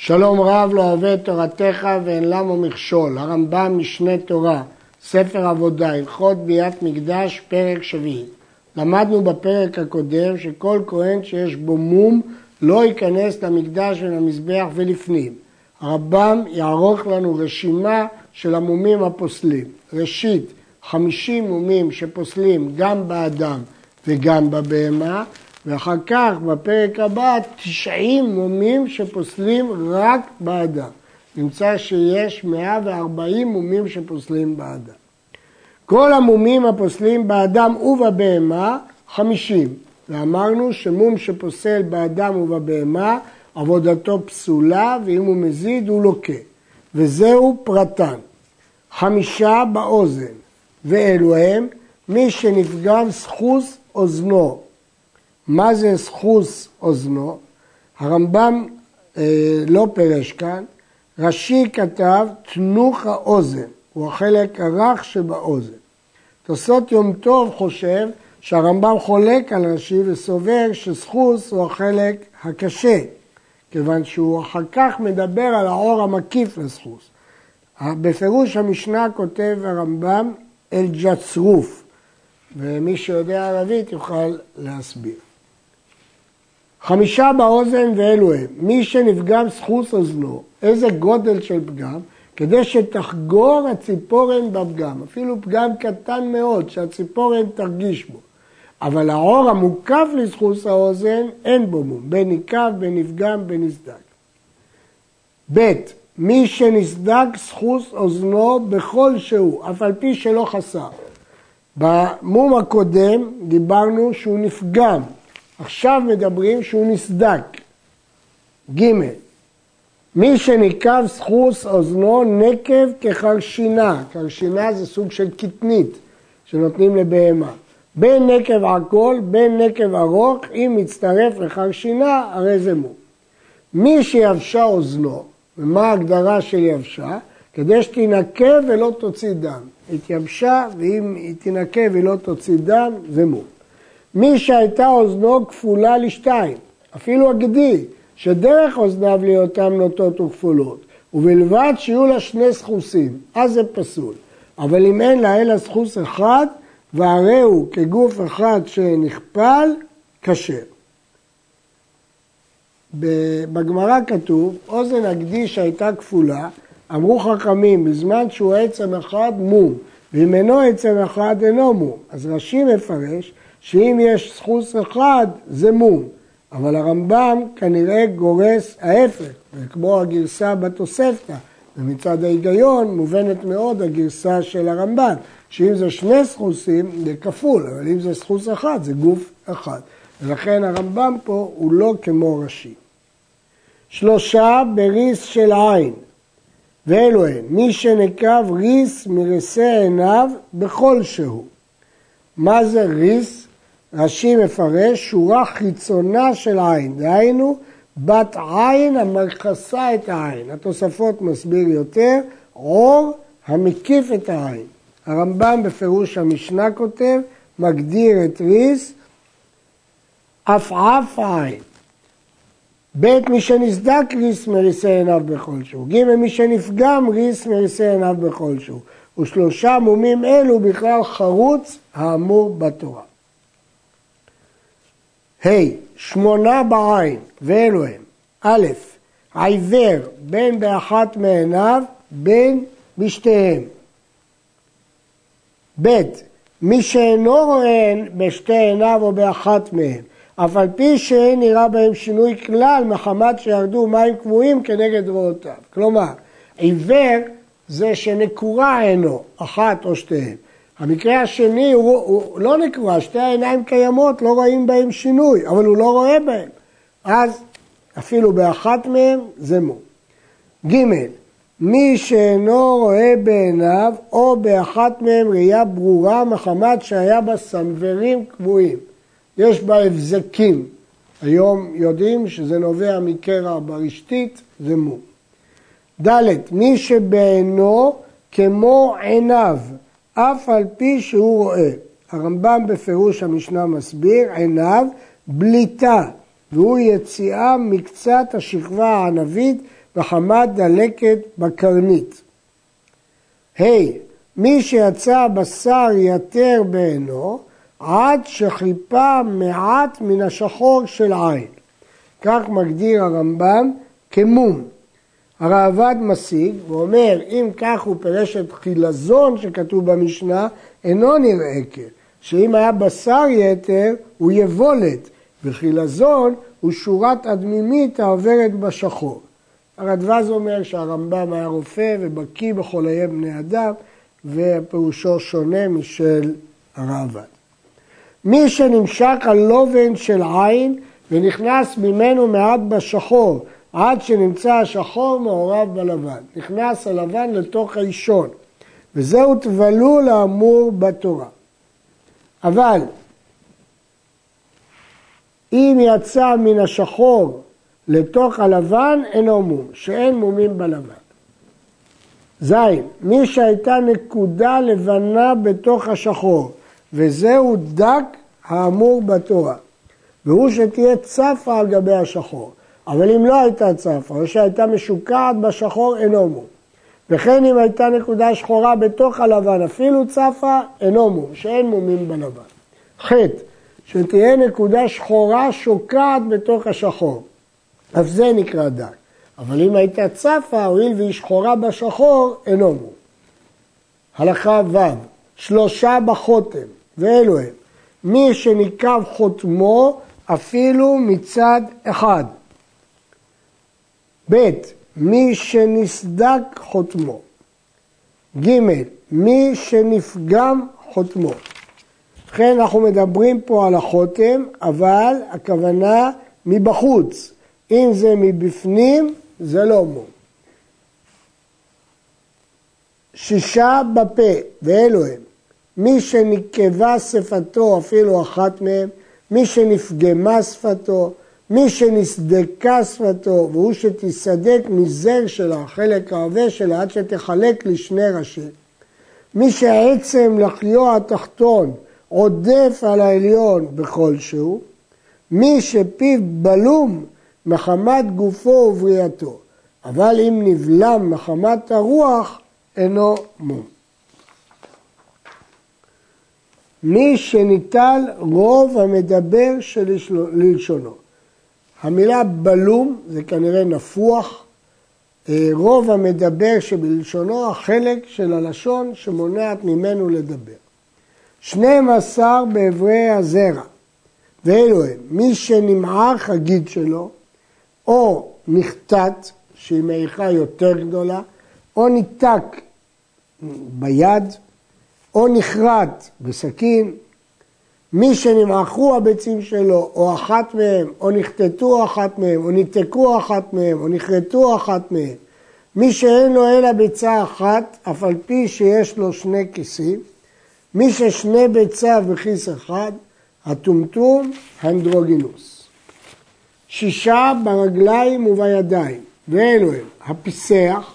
שלום רב לא אוהב את תורתך ואין למה מכשול. הרמב"ם משנה תורה, ספר עבודה, הלכות ביאת מקדש, פרק שביעי. למדנו בפרק הקודם שכל כהן שיש בו מום לא ייכנס למקדש ולמזבח ולפנים. הרמב"ם יערוך לנו רשימה של המומים הפוסלים. ראשית, חמישים מומים שפוסלים גם באדם וגם בבהמה, ואחר כך בפרק הבא 90 מומים שפוסלים רק באדם. נמצא שיש 140 מומים שפוסלים באדם. כל המומים הפוסלים באדם ובבהמה 50. ואמרנו שמום שפוסל באדם ובבהמה עבודתו פסולה ואם הוא מזיד הוא לוקה. וזהו פרטן. חמישה באוזן ואלו הם מי שנפגם סחוס אוזנו מה זה סחוס אוזנו? הרמב"ם אה, לא פירש כאן, רש"י כתב תנוך האוזן, הוא החלק הרך שבאוזן. תוספות יום טוב חושב שהרמב"ם חולק על רש"י וסובר שסחוס הוא החלק הקשה, כיוון שהוא אחר כך מדבר על האור המקיף לסחוס. בפירוש המשנה כותב הרמב"ם אל ג'צרוף, ומי שיודע ערבית יוכל להסביר. חמישה באוזן ואלו הם, מי שנפגם סחוס אוזנו, איזה גודל של פגם, כדי שתחגור הציפורן בפגם, אפילו פגם קטן מאוד, שהציפורן תרגיש בו. אבל העור המוקף לסחוס האוזן, אין בו מום, בין ניקב, בין נפגם, בין נסדק. ב. מי שנסדק סחוס אוזנו בכל שהוא, אף על פי שלא חסר. במום הקודם דיברנו שהוא נפגם, עכשיו מדברים שהוא נסדק. ג' מי שניקב סחוס אוזנו נקב כחרשינה, חרשינה זה סוג של קטנית שנותנים לבהמה. בין נקב עקול, בין נקב ארוך, אם מצטרף לחרשינה, הרי זה מו. מי שיבשה אוזנו, ומה ההגדרה של יבשה? כדי שתינקה ולא תוציא דם. התייבשה, ואם היא תינקה ולא תוציא דם, זה מו. מי שהייתה אוזנו כפולה לשתיים, אפילו הגדי, שדרך אוזניו להיותם נוטות וכפולות, ובלבד שיהיו לה שני סחוסים, אז זה פסול. אבל אם אין לה אלא סחוס אחד, והרי הוא כגוף אחד שנכפל, כשר. בגמרא כתוב, אוזן הגדי שהייתה כפולה, אמרו חכמים, בזמן שהוא עצם אחד מום, ואם אינו עצם אחד אינו מום. אז רש"י מפרש שאם יש סחוס אחד זה מום, אבל הרמב"ם כנראה גורס ההפך, כמו הגרסה בתוספתא, ומצד ההיגיון מובנת מאוד הגרסה של הרמב"ן, שאם זה שני סחוסים זה כפול, אבל אם זה סחוס אחד זה גוף אחד. ולכן הרמב"ם פה הוא לא כמו ראשי. שלושה בריס של עין, ואלו הם, מי שנקב ריס מריסי עיניו בכל שהוא. מה זה ריס? רש"י מפרש שורה חיצונה של עין, דהיינו בת עין המכסה את העין. התוספות מסביר יותר, עור המקיף את העין. הרמב"ם בפירוש המשנה כותב, מגדיר את ריס, עפעף העין. ב' מי שנסדק ריס מריסי עיניו בכל שהוא. ג' מי שנפגם ריס מריסי עיניו בכל שהוא. ושלושה מומים אלו בכלל חרוץ האמור בתורה. ה' שמונה בעין, ואלו הם, א', העיוור בין באחת מעיניו בין בשתיהם. ב', מי שאינו רואה בשתי עיניו או באחת מהן, אף על פי שאין נראה בהם שינוי כלל מחמת שירדו מים קבועים כנגד רועותיו. כלומר, עיוור זה שנקורה עינו, אחת או שתיהן. המקרה השני הוא, הוא לא נקרא, שתי העיניים קיימות, לא רואים בהם שינוי, אבל הוא לא רואה בהם. אז אפילו באחת מהם זה מו. ג' מי שאינו רואה בעיניו או באחת מהם ראייה ברורה מחמת שהיה בה סנוורים קבועים. יש בה הבזקים. היום יודעים שזה נובע מקרע ברשתית, זה מו. ד' מי שבעינו כמו עיניו אף על פי שהוא רואה. הרמב"ם בפירוש המשנה מסביר, עיניו בליטה, והוא יציאה מקצת השכבה הענבית וחמת דלקת בקרנית. ה. Hey, מי שיצא בשר יתר בעינו עד שחיפה מעט מן השחור של עין. כך מגדיר הרמב"ם כמום. הראב"ד משיג ואומר אם כך הוא פירש את חילזון שכתוב במשנה אינו נראה כן, שאם היה בשר יתר הוא יבולת וחילזון הוא שורת הדמימית העוברת בשחור. הרדווז אומר שהרמב"ם היה רופא ובקיא בחוליי בני אדם ופירושו שונה משל הראב"ד. מי שנמשק על לובן של עין ונכנס ממנו מעט בשחור עד שנמצא השחור מעורב בלבן. נכנס הלבן לתוך האישון וזהו תבלול האמור בתורה. אבל אם יצא מן השחור לתוך הלבן אינו מום, שאין מומים בלבן. ז. מי שהייתה נקודה לבנה בתוך השחור, וזהו דק האמור בתורה, והוא שתהיה צפה על גבי השחור. אבל אם לא הייתה צפה, או שהייתה משוקעת בשחור, אינו מום. וכן אם הייתה נקודה שחורה בתוך הלבן, אפילו צפה, אינו מום, שאין מומים בלבן. ח. שתהיה נקודה שחורה שוקעת בתוך השחור. אף זה נקרא דק. אבל אם הייתה צפה, הואיל והיא שחורה בשחור, אינו מום. הלכה ו' שלושה בחותם, ואלו הם, מי שניקב חותמו אפילו מצד אחד. ב' מי שנסדק חותמו. ג' מי שנפגם חותמו. ובכן אנחנו מדברים פה על החותם, אבל הכוונה מבחוץ. אם זה מבפנים, זה לא מום. שישה בפה, ואלו הם, מי שנקבה שפתו, אפילו אחת מהם, מי שנפגמה שפתו, מי שנסדקה שפתו, והוא שתסדק מזר שלה, חלק העבה שלה, עד שתחלק לשני ראשים. מי שעצם לחיו התחתון עודף על העליון בכלשהו, מי שפיו בלום מחמת גופו ובריאתו, אבל אם נבלם מחמת הרוח, אינו מום. מי שניטל רוב המדבר של ללשונו. המילה בלום זה כנראה נפוח, אה, רוב המדבר שבלשונו החלק של הלשון שמונעת ממנו לדבר. 12 באברי הזרע, ואלו הם, מי שנמעך הגיד שלו, או נחטט, שהיא מעיכה יותר גדולה, או ניתק ביד, או נחרט בסכין, מי שנמעכו הביצים שלו, או אחת מהם, או נחטטו אחת מהם, או ניתקו אחת מהם, או נחרטו אחת מהם, מי שאין לו אלא ביצה אחת, אף על פי שיש לו שני כיסים, מי ששני ביציו בכיס אחד, הטומטום, האנדרוגינוס. שישה ברגליים ובידיים, ואלו הם, הפיסח,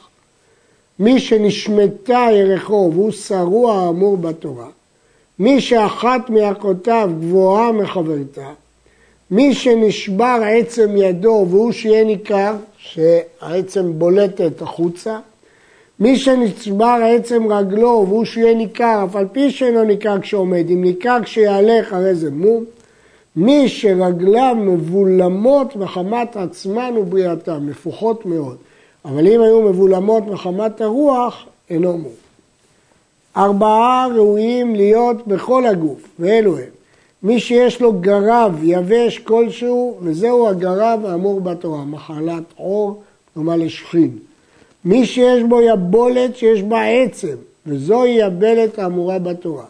מי שנשמטה ירחו והוא שרוע האמור בתורה, מי שאחת מיעקותיו גבוהה מחברתה, מי שנשבר עצם ידו והוא שיהיה ניכר, שהעצם בולטת החוצה, מי שנשבר עצם רגלו והוא שיהיה ניכר, אף על פי שאינו ניכר כשעומד, אם ניכר כשיהלך הרי זה מום, מי שרגליו מבולמות מחמת עצמן ובריאתן, מפוחות מאוד, אבל אם היו מבולמות מחמת הרוח, אינו מום. ארבעה ראויים להיות בכל הגוף, ואלו הם. מי שיש לו גרב יבש כלשהו, וזהו הגרב האמור בתורה, מחלת עור, כלומר לשכין. מי שיש בו יבולת שיש בה עצם, וזוהי יבלת האמורה בתורה.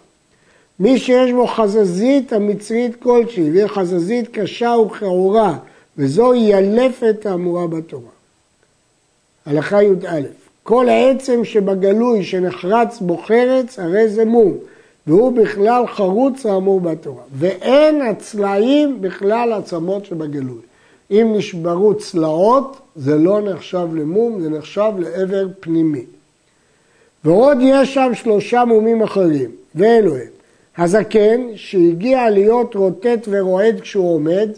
מי שיש בו חזזית המצרית כלשהי, והיא חזזית קשה וכעורה, וזוהי ילפת האמורה בתורה. הלכה י"א כל העצם שבגלוי שנחרץ בו חרץ, הרי זה מום, והוא בכלל חרוץ האמור בתורה. ואין הצלעים בכלל עצמות שבגלוי. אם נשברו צלעות, זה לא נחשב למום, זה נחשב לעבר פנימי. ועוד יש שם שלושה מומים אחרים, ואלו הם. הזקן, שהגיע להיות רוטט ורועד כשהוא עומד,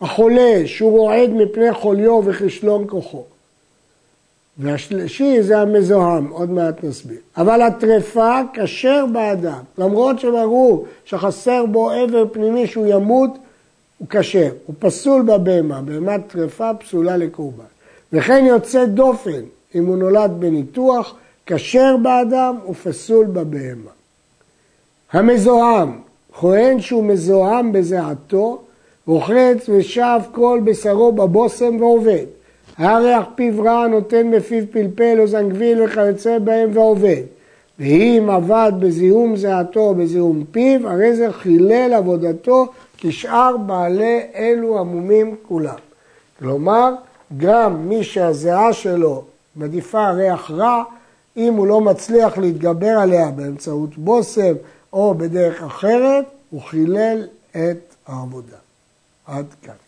החולה, שהוא רועד מפני חוליו וכישלון כוחו, והשלישי זה המזוהם, עוד מעט נסביר. אבל הטרפה כשר באדם, למרות שברור שחסר בו עבר פנימי שהוא ימות, הוא כשר, הוא פסול בבהמה, בהמת טרפה פסולה לקורבן. וכן יוצא דופן אם הוא נולד בניתוח, כשר באדם ופסול בבהמה. המזוהם, כהן שהוא מזוהם בזיעתו, רוחץ ושב כל בשרו בבושם ועובד. הריח פיו רע נותן בפיו פלפל או זנגביל וכיוצא בהם ועובד. ואם עבד בזיהום זיעתו או בזיהום פיו, הרי זה חילל עבודתו כשאר בעלי אלו המומים כולם. כלומר, גם מי שהזיעה שלו מדיפה ריח רע, אם הוא לא מצליח להתגבר עליה באמצעות בושם או בדרך אחרת, הוא חילל את העבודה. עד כאן.